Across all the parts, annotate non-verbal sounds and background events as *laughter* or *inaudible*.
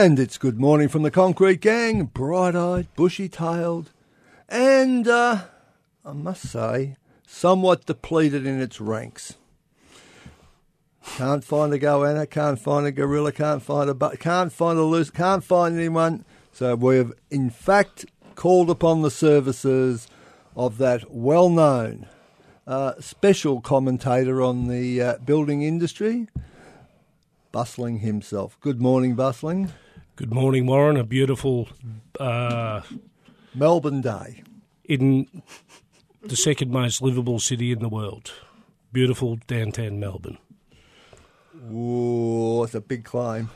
And it's good morning from the Concrete Gang, bright eyed, bushy tailed, and, uh, I must say, somewhat depleted in its ranks. Can't find a goanna, can't find a gorilla, can't find a but, can't find a loose, can't find anyone. So we have, in fact, called upon the services of that well known uh, special commentator on the uh, building industry, Bustling himself. Good morning, Bustling. Good morning, Warren. A beautiful uh, Melbourne Day. in the second most livable city in the world. Beautiful downtown Melbourne. Ooh, it's a big climb.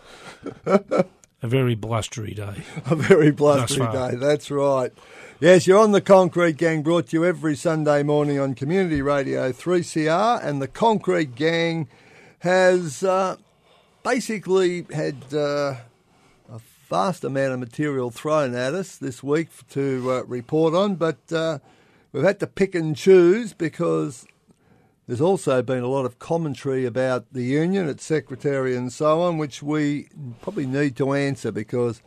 A very blustery day. *laughs* A very blustery day, that's right. Yes, you're on the Concrete Gang, brought to you every Sunday morning on Community Radio 3CR, and the Concrete Gang has uh, basically had uh, vast amount of material thrown at us this week to uh, report on, but uh, we've had to pick and choose because there's also been a lot of commentary about the union, its secretary, and so on, which we probably need to answer because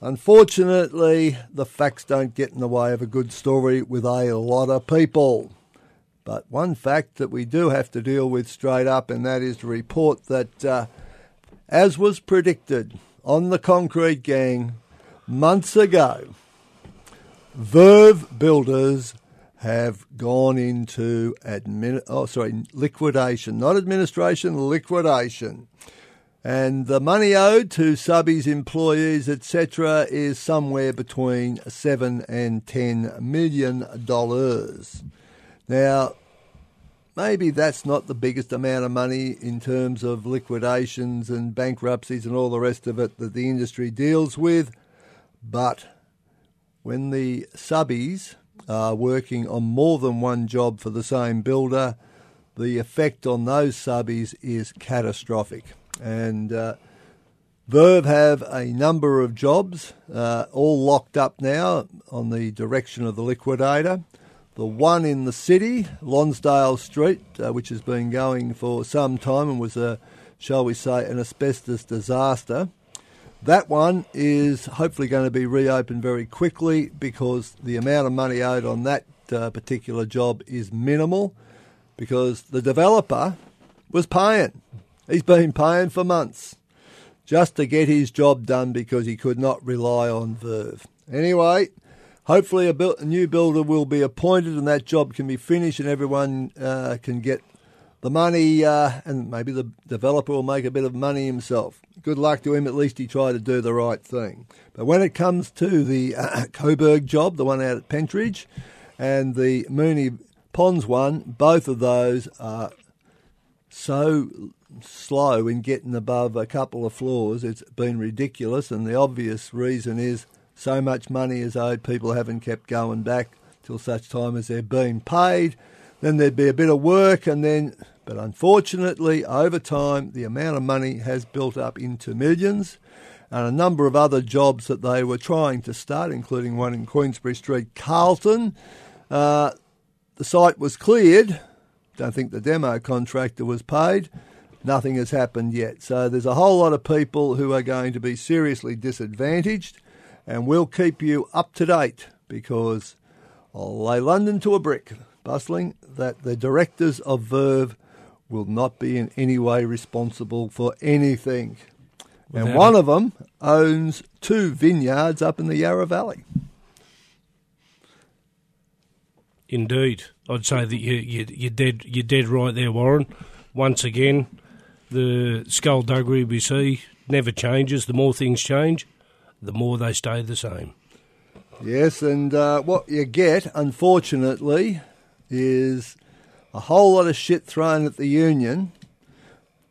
unfortunately the facts don't get in the way of a good story with a lot of people. But one fact that we do have to deal with straight up, and that is to report that, uh, as was predicted on the Concrete Gang months ago, Verve Builders have gone into admin, oh sorry liquidation, not administration, liquidation. And the money owed to subbies, employees, etc., is somewhere between seven and ten million dollars. Now, maybe that's not the biggest amount of money in terms of liquidations and bankruptcies and all the rest of it that the industry deals with, but when the subbies are working on more than one job for the same builder, the effect on those subbies is catastrophic. And uh, Verve have a number of jobs, uh, all locked up now on the direction of the liquidator. The one in the city, Lonsdale Street, uh, which has been going for some time and was a, shall we say, an asbestos disaster. That one is hopefully going to be reopened very quickly because the amount of money owed on that uh, particular job is minimal because the developer was paying. He's been paying for months just to get his job done because he could not rely on Verve. Anyway, hopefully a, a new builder will be appointed and that job can be finished and everyone uh, can get the money, uh, and maybe the developer will make a bit of money himself. Good luck to him. At least he tried to do the right thing. But when it comes to the uh, *coughs* Coburg job, the one out at Pentridge, and the Moonee Ponds one, both of those are so slow in getting above a couple of floors. It's been ridiculous, and the obvious reason is so much money is owed. People haven't kept going back till such time as they're being paid. Then there'd be a bit of work, and then, but unfortunately, over time, the amount of money has built up into millions. And a number of other jobs that they were trying to start, including one in Queensberry Street, Carlton. Uh, the site was cleared. Don't think the demo contractor was paid. Nothing has happened yet. So there's a whole lot of people who are going to be seriously disadvantaged, and we'll keep you up to date because I'll lay London to a brick, bustling, that the directors of Verve will not be in any way responsible for anything. and one it. of them owns two vineyards up in the Yarra Valley. Indeed, I'd say that you, you, you're dead. You're dead right there, Warren. Once again, the skullduggery we see never changes. The more things change, the more they stay the same. Yes, and uh, what you get, unfortunately, is a whole lot of shit thrown at the union.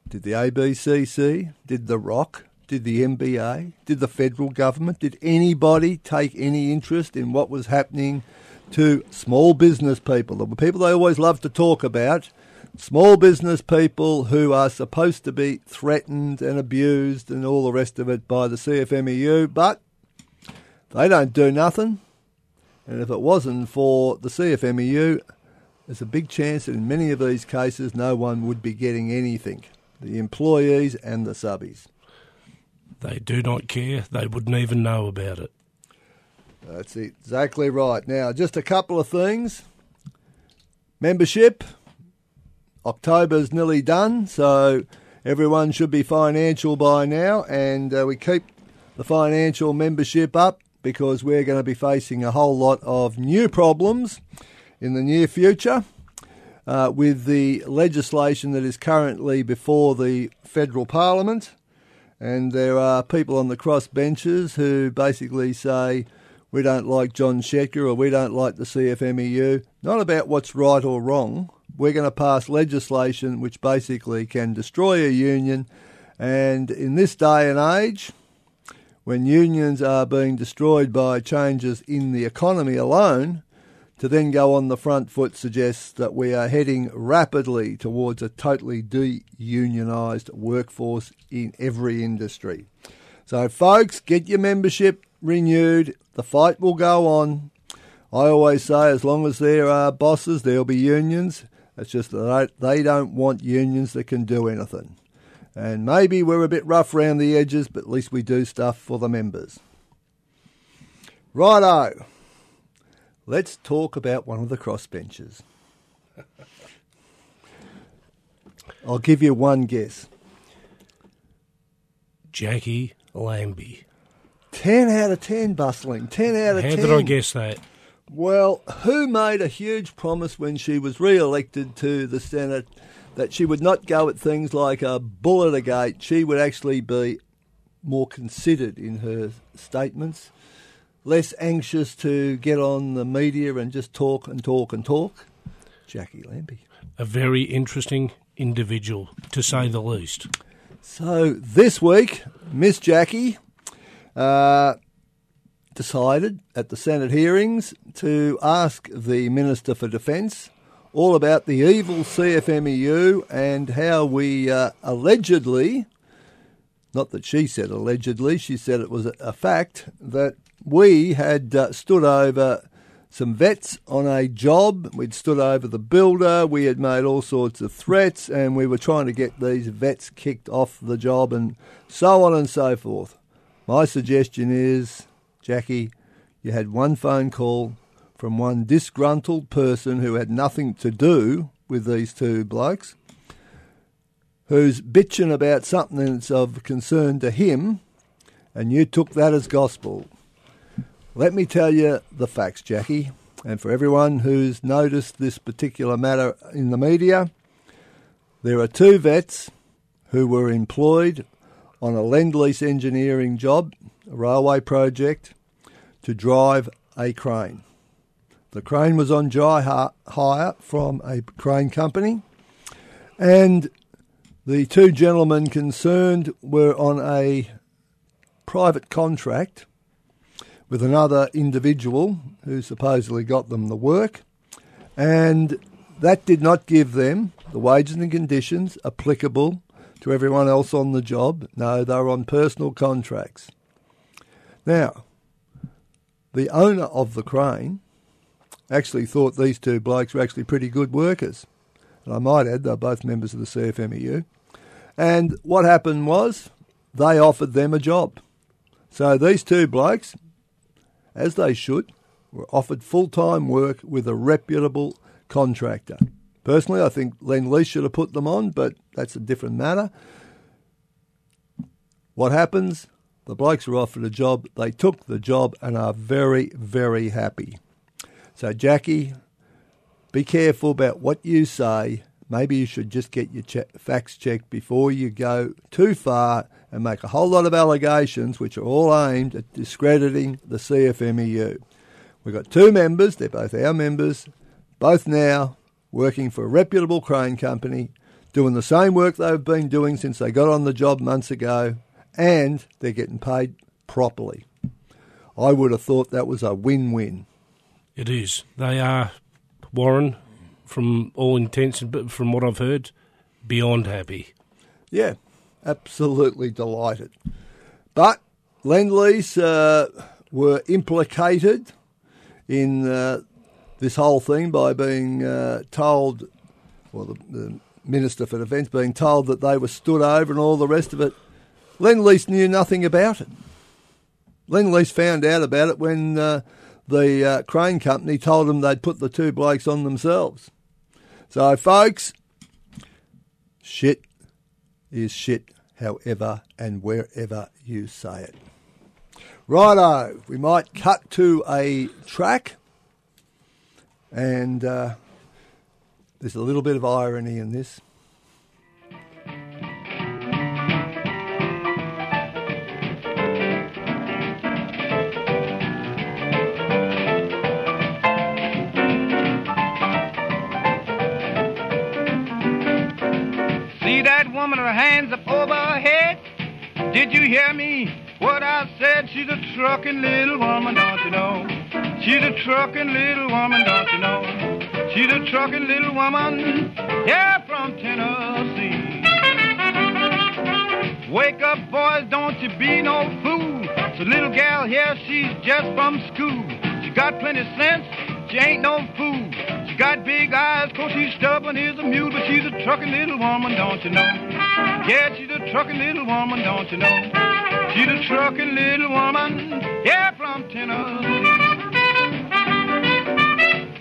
Did the ABCC? Did the ROC? Did the MBA? Did the federal government? Did anybody take any interest in what was happening to small business people? The people they always love to talk about. Small business people who are supposed to be threatened and abused and all the rest of it by the CFMEU, but they don't do nothing. And if it wasn't for the CFMEU, there's a big chance that in many of these cases no one would be getting anything. The employees and the subbies. They do not care. They wouldn't even know about it. That's exactly right. Now, just a couple of things. Membership. October's nearly done, so everyone should be financial by now, and uh, we keep the financial membership up because we're going to be facing a whole lot of new problems in the near future uh, with the legislation that is currently before the federal parliament. And there are people on the cross benches who basically say, we don't like John Setka or we don't like the CFMEU. Not about what's right or wrong. We're going to pass legislation which basically can destroy a union. And in this day and age, when unions are being destroyed by changes in the economy alone, to then go on the front foot suggests that we are heading rapidly towards a totally de-unionised workforce in every industry. So, folks, get your membership renewed. The fight will go on. I always say, as long as there are bosses, there'll be unions. It's just that they don't want unions that can do anything. And maybe we're a bit rough around the edges, but at least we do stuff for the members. Righto. Let's talk about one of the crossbenchers. *laughs* I'll give you one guess. Jacqui Lambie. 10 out of 10, bustling. 10 out of How 10. did I guess that? Well, who made a huge promise when she was re elected to the Senate that she would not go at things like a bull at a gate? She would actually be more considered in her statements, less anxious to get on the media and just talk and talk and talk. Jacqui Lambie. A very interesting individual, to say the least. So this week, Miss Jacqui uh, decided at the Senate hearings to ask the Minister for Defence all about the evil CFMEU and how we uh, allegedly, not that she said allegedly, she said it was a, fact, that we had uh, stood over some vets on a job. We'd stood over the builder. We had made all sorts of threats, and we were trying to get these vets kicked off the job, and so on and so forth. My suggestion is, Jacqui, you had one phone call from one disgruntled person who had nothing to do with these two blokes, who's bitching about something that's of concern to him, and you took that as gospel. Let me tell you the facts, Jacqui, and for everyone who's noticed this particular matter in the media, There are two vets who were employed on a Lend Lease engineering job, a railway project, to drive a crane. The crane was on dry hire from a crane company, and the two gentlemen concerned were on a private contract with another individual who supposedly got them the work, and that did not give them the wages and conditions applicable to everyone else on the job. No, they were on personal contracts. Now, the owner of the crane actually thought these two blokes were actually pretty good workers. And I might add, they're both members of the CFMEU. And what happened was they offered them a job. So these two blokes, as they should, were offered full time work with a reputable contractor. Personally, I think Lend Lease should have put them on, but that's a different matter. What happens? The blokes were offered a job, they took the job and are very, very happy. So, Jacqui, be careful about what you say. Maybe you should just get your che- facts checked before you go too far and make a whole lot of allegations which are all aimed at discrediting the CFMEU. We've got two members, they're both our members, both now working for a reputable crane company, doing the same work they've been doing since they got on the job months ago, and they're getting paid properly. I would have thought that was a win win. It is. They are, Warren, from all intents and from what I've heard, beyond happy. Yeah, absolutely delighted. But Lend Lease uh, were implicated in uh, this whole thing by being uh, told, well, the, the, Minister for Defence being told that they were stood over and all the rest of it. Lend Lease knew nothing about it. Lend Lease found out about it when uh, the uh, crane company told them they'd put the two blokes on themselves. So, folks, shit is shit, however and wherever you say it. Righto, we might cut to a track, and uh, there's a little bit of irony in this. Did you hear me? What I said? She's a truckin' little woman, don't you know? She's a truckin' little woman, don't you know? She's a truckin' little woman, yeah, from Tennessee. Wake up, boys, don't you be no fool. It's a little gal here, she's just from school. She got plenty sense, she ain't no fool. She got big eyes, cause she's stubborn as a mule, but she's a truckin' little woman, don't you know? Yeah, she's a trucking little woman, don't you know? She's a trucking little woman, yeah, from Tennessee.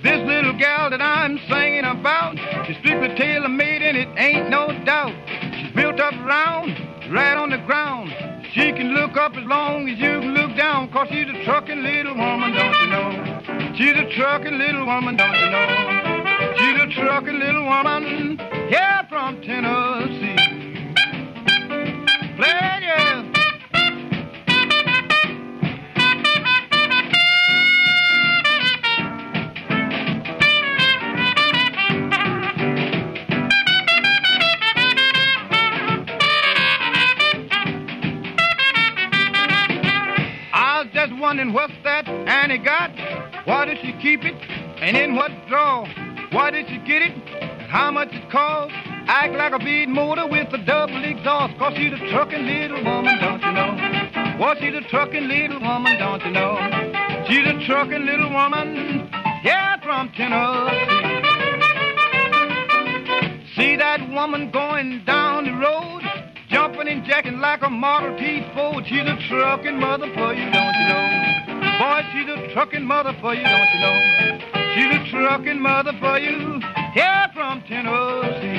This little gal that I'm singing about, she's strictly tailor made, and it ain't no doubt. She's built up round, right on the ground. She can look up as long as you can look down, cause she's a trucking little woman, don't you know? She's a trucking little woman, don't you know? She's a trucking little woman, yeah, from Tennessee. Wondering what's that Annie got? Why did she keep it? And in what drawer? Why did she get it? And how much it cost? Act like a bead motor with a double exhaust. Cause she's a trucking little woman, don't you know? Well, she's a trucking little woman, don't you know? She's a trucking little woman, yeah, from Tennessee. See that woman going down the road, jumping and jacking like a Model T Ford. She's a trucking mother for you, don't you know? Boy, she's a trucking mother for you, don't you know? She's a trucking mother for you, yeah, from Tennessee. Oh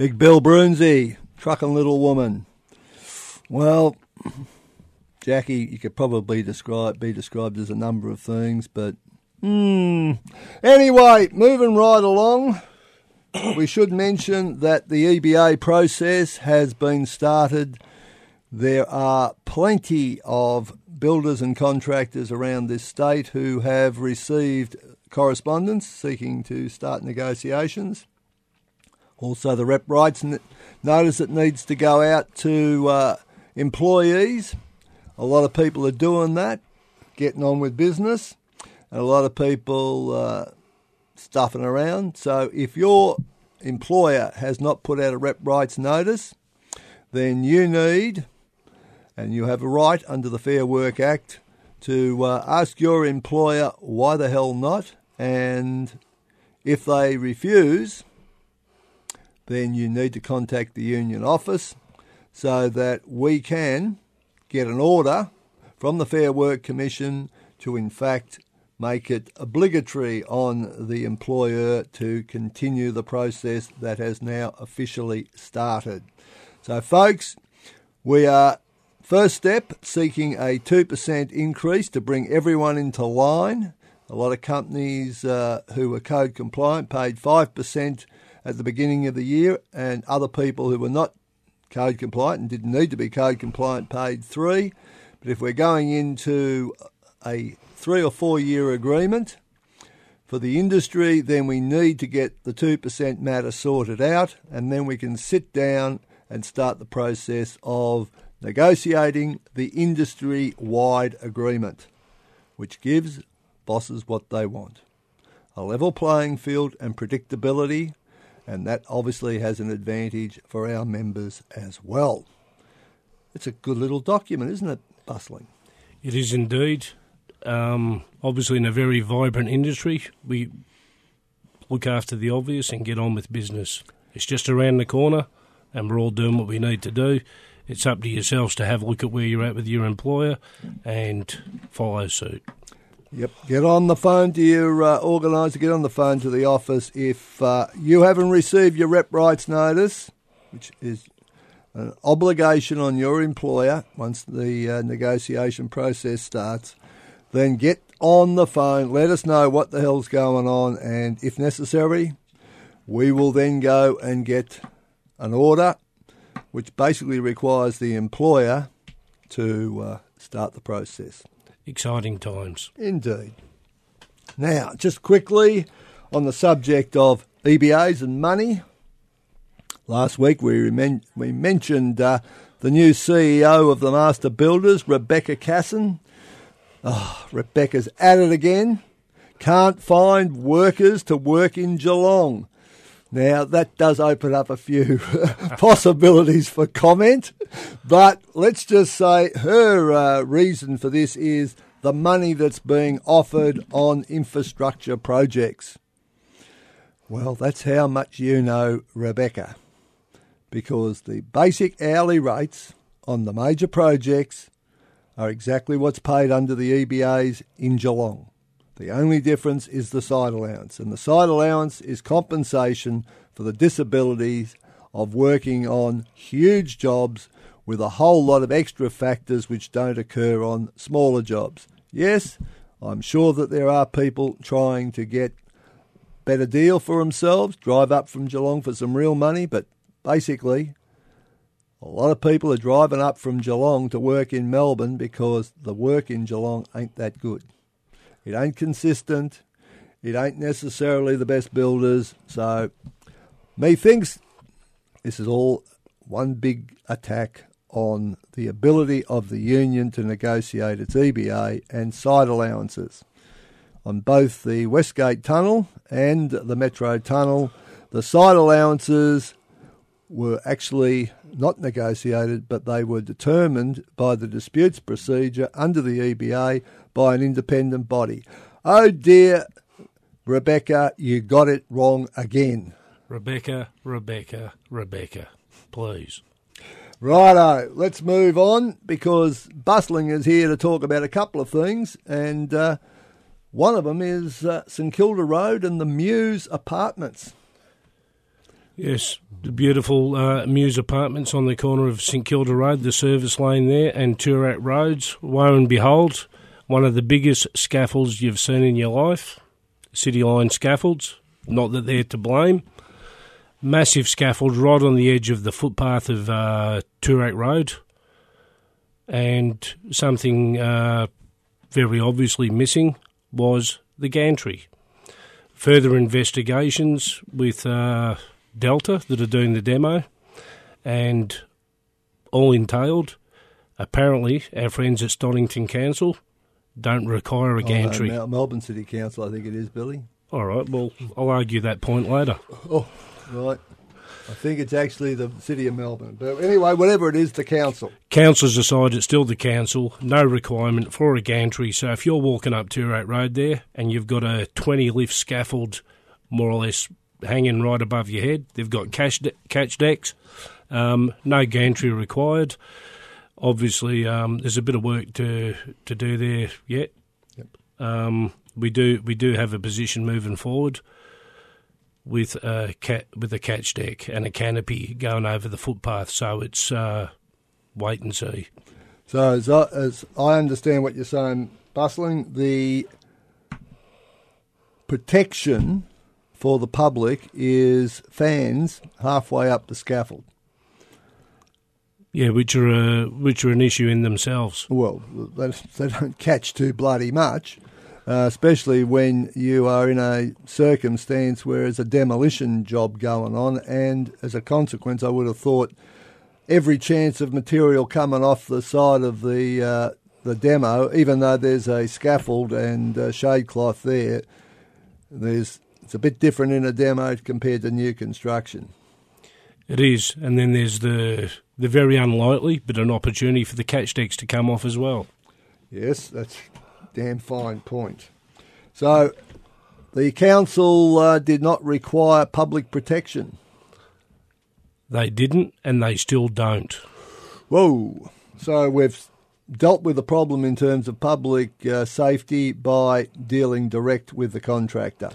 Big Bill Broonzy, trucking little woman. Well, Jacqui, you could probably describe be described as a number of things, but hmm. Anyway, moving right along, we should mention that the EBA process has been started. There are plenty of builders and contractors around this state who have received correspondence seeking to start negotiations. Also, the rep rights notice that needs to go out to uh, employees. A lot of people are doing that, getting on with business, and a lot of people uh, stuffing around. So, if your employer has not put out a rep rights notice, then you need, and you have a right under the Fair Work Act, to uh, ask your employer why the hell not, and if they refuse, then you need to contact the union office so that we can get an order from the Fair Work Commission to, in fact, make it obligatory on the employer to continue the process that has now officially started. So, folks, we are first step seeking a 2% increase to bring everyone into line. A lot of companies uh, who were code compliant paid 5% at the beginning of the year, and other people who were not code compliant and didn't need to be code compliant paid three. But if we're going into a three or four year agreement for the industry, then we need to get the 2% matter sorted out, and then we can sit down and start the process of negotiating the industry wide agreement, which gives bosses what they want a level playing field and predictability and that obviously has an advantage for our members as well. It's a good little document, isn't it, Bustling? It is indeed. Um, obviously, in a very vibrant industry, we look after the obvious and get on with business. It's just around the corner, and we're all doing what we need to do. It's up to yourselves to have a look at where you're at with your employer and follow suit. Yep. Get on the phone to your uh, organiser, get on the phone to the office. If uh, you haven't received your rep rights notice, which is an obligation on your employer once the uh, negotiation process starts, then get on the phone. Let us know what the hell's going on, and if necessary, we will then go and get an order, which basically requires the employer to uh, start the process exciting times. Indeed. Now, just quickly on the subject of EBAs and money. Last week we, we mentioned uh, the new CEO of the Master Builders, Rebecca Casson. Oh, Rebecca's at it again. Can't find workers to work in Geelong. Now, that does open up a few *laughs* possibilities for comment, but let's just say her uh, reason for this is the money that's being offered on infrastructure projects. Well, that's how much you know Rebecca, because the basic hourly rates on the major projects are exactly what's paid under the EBAs in Geelong. The only difference is the side allowance, and the side allowance is compensation for the disabilities of working on huge jobs with a whole lot of extra factors which don't occur on smaller jobs. Yes, I'm sure that there are people trying to get better deal for themselves, drive up from Geelong for some real money, but basically a lot of people are driving up from Geelong to work in Melbourne because the work in Geelong ain't that good. It ain't consistent. It ain't necessarily the best builders. So, me thinks this is all one big attack on the ability of the union to negotiate its EBA and side allowances. On both the Westgate Tunnel and the Metro Tunnel, the side allowances were actually not negotiated, but they were determined by the disputes procedure under the EBA by an independent body. Oh dear, Rebecca, you got it wrong again. Rebecca, Rebecca, Rebecca, please. Righto, let's move on because Bustling is here to talk about a couple of things, and uh, one of them is uh, St Kilda Road and the Muse Apartments. Yes, the beautiful uh, Muse Apartments on the corner of St Kilda Road, the service lane there, and Toorak Roads. Woe and behold, one of the biggest scaffolds you've seen in your life. City line scaffolds, not that they're to blame. Massive scaffold right on the edge of the footpath of uh, Toorak Road, and something uh, very obviously missing was the gantry. Further investigations with uh, Delta that are doing the demo, and all entailed, apparently our friends at Stonnington Council don't require a Oh, gantry. Melbourne City Council, I think it is, Billy. All right, well, I'll argue that point later. Oh, right. I think it's actually the City of Melbourne. But anyway, whatever it is, the council. Council's decided it's still the council, no requirement for a gantry. So if you're walking up Toorak Road there and you've got a 20 lift scaffold more or less hanging right above your head, they've got catch, de- catch decks, um, no gantry required. Obviously, um, there's a bit of work to, to do there yet. Um, we do we do have a position moving forward with a cat with a catch deck and a canopy going over the footpath. So it's uh, wait and see. So, as I, as I understand what you're saying, Bustling, the protection for the public is fans halfway up the scaffold. Yeah, which are uh, which are an issue in themselves. Well, they, they don't catch too bloody much, uh, especially when you are in a circumstance where there's a demolition job going on, and as a consequence, I would have thought every chance of material coming off the side of the uh, the demo, even though there's a scaffold and uh, shade cloth there, there's it's a bit different in a demo compared to new construction. It is, and then there's the the very unlikely, but an opportunity for the catch decks to come off as well. Yes, that's a damn fine point. So, the council uh, did not require public protection. They didn't, and they still don't. Whoa! So we've dealt with the problem in terms of public uh, safety by dealing direct with the contractor.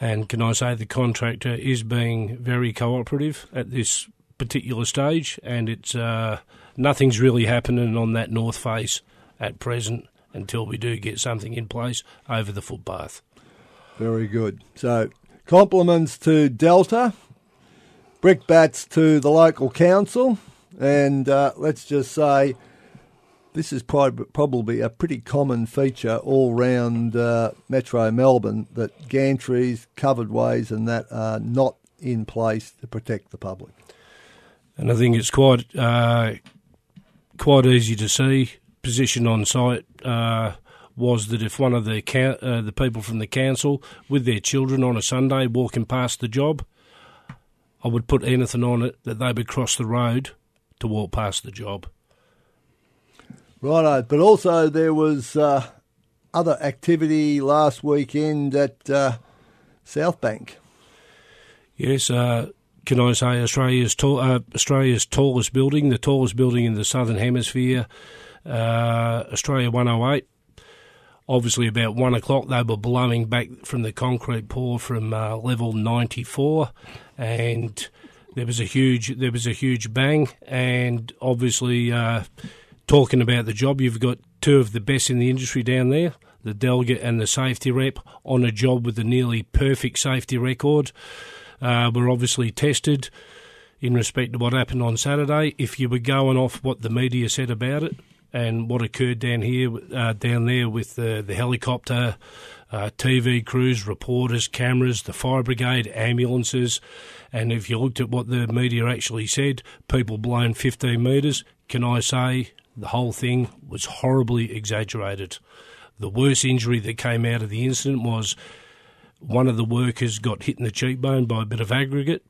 And can I say the contractor is being very cooperative at this particular stage, and it's uh, nothing's really happening on that north face at present until we do get something in place over the footpath. Very good. So compliments to Delta, brickbats to the local council, and uh, let's just say this is prob- probably a pretty common feature all round uh, Metro Melbourne that gantries, covered ways, and that are not in place to protect the public. And I think it's quite uh, quite easy to see. Position on site uh, was that if one of the ca- uh, the people from the council with their children on a Sunday walking past the job, I would put anything on it that they would cross the road to walk past the job. Righto, but also there was uh, other activity last weekend at uh, South Bank. Yes, uh, can I say Australia's uh, Australia's tallest building, the tallest building in the southern hemisphere, uh, Australia 108. Obviously, about one o'clock, they were blowing back from the concrete pour from uh, level 94, and there was a huge there was a huge bang. And obviously, talking about the job, you've got two of the best in the industry down there, the delegate and the safety rep, on a job with a nearly perfect safety record. Uh, were obviously tested in respect to what happened on Saturday. If you were going off what the media said about it and what occurred down here, uh, down there with the, the helicopter, uh, TV crews, reporters, cameras, the fire brigade, ambulances, and if you looked at what the media actually said, people blown 15 metres, can I say the whole thing was horribly exaggerated. The worst injury that came out of the incident was one of the workers got hit in the cheekbone by a bit of aggregate,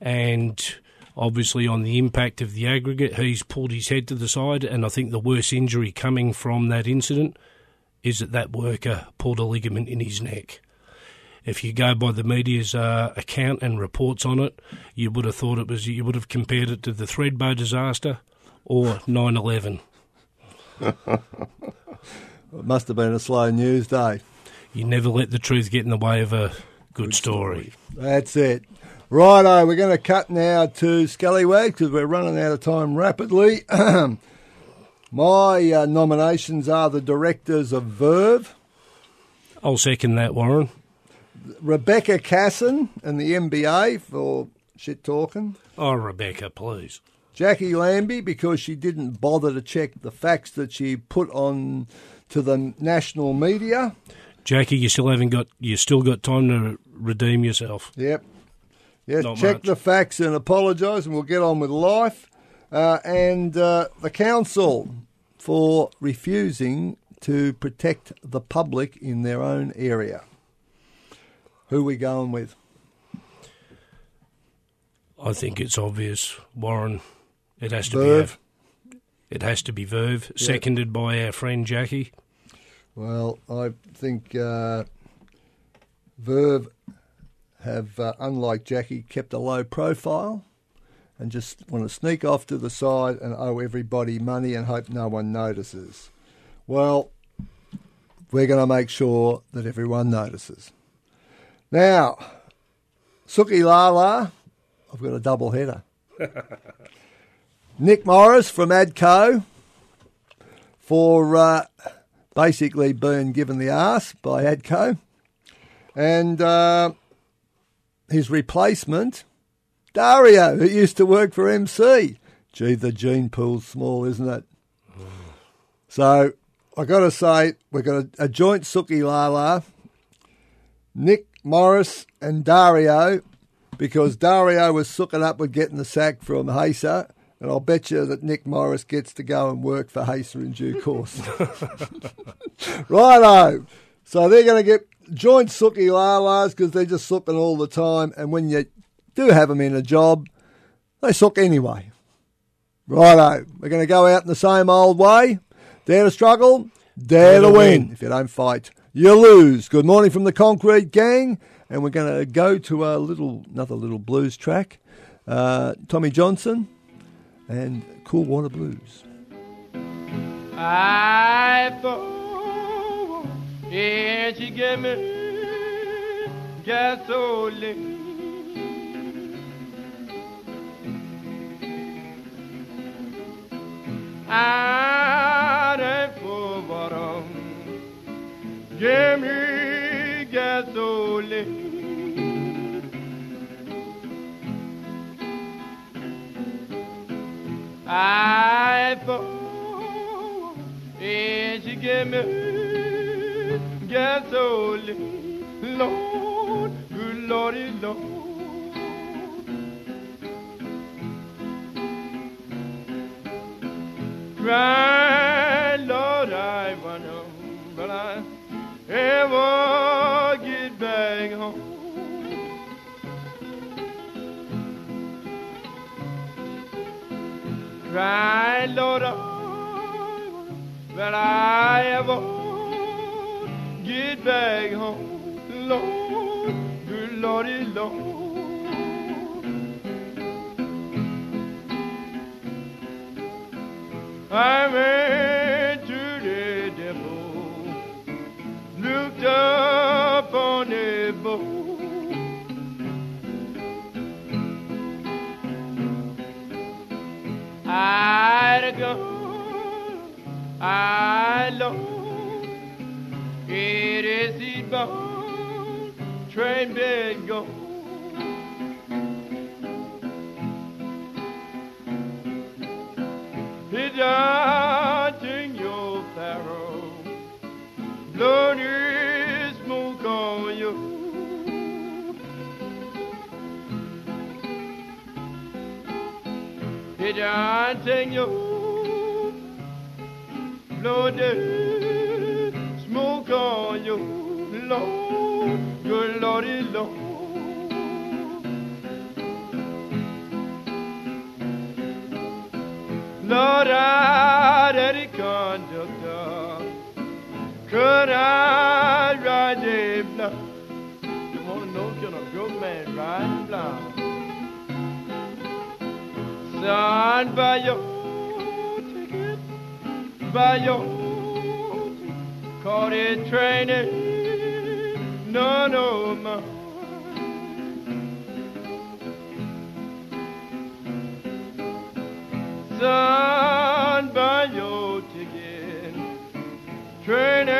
and obviously on the impact of the aggregate, he's pulled his head to the side. And I think the worst injury coming from that incident is that that worker pulled a ligament in his neck. If you go by the media's uh, account and reports on it, you would have thought it was you would have compared it to the Thredbo disaster or 9/11. It must have been a slow news day. You never let the truth get in the way of a good story. That's it. Righto, we're going to cut now to Scallywags because we're running out of time rapidly. *clears throat* My uh, nominations are the directors of Verve, I'll second that, Warren. Rebecca Casson and the MBA for shit talking, Oh, Rebecca, please. Jacqui Lambie because she didn't bother to check the facts that she put on to the national media. Jacqui, you still haven't got. You still got time to redeem yourself. Yep. Yes, Not check much. the facts and apologise, and we'll get on with life. Uh, and uh, the council for refusing to protect the public in their own area. Who are we going with? I think it's obvious, Warren. It has to be Verve. be. It has to be Verve, seconded by our friend Jacqui. Well, I think uh, Verve have, uh, unlike Jacqui, kept a low profile and just want to sneak off to the side and owe everybody money and hope no one notices. Well, we're going to make sure that everyone notices. Now, Suki Lala, I've got a double header. *laughs* Nick Morris from ADCO for uh, basically being given the arse by ADCO. And uh, his replacement, Dario, who used to work for MC. Gee, the gene pool's small, isn't it? So i got to say, we've got a, a joint Suki Lala, Nick Morris and Dario, because Dario was sooking up with getting the sack from Hacer, and I'll bet you that Nick Morris gets to go and work for Hacer in due course. *laughs* Righto. So they're going to get joint sooky lalas because they're just sooking all the time, and when you do have them in a job, they sook anyway. Righto. We're going to go out in the same old way. Dare to struggle, dare, to win. If you don't fight, you lose. Good morning from the Concrete Gang, and we're going to go to a little, another little blues track. Uh, Tommy Johnson and Cool Water Blues. I thought and she gave me gasoline. Out and for bottom, give me gasoline. I thought and she gave me gasoline. Lord, good Lordy, Lord. Cry, back home. Train bed go. It's hunting your pharaoh, bloody smoke on you. It's hunting your bloody I ride blind. You wanna know if you're a good man ride blind? Son, buy your ticket, buy your ticket. Caught it training, no, no, more. Son, buy your ticket, training.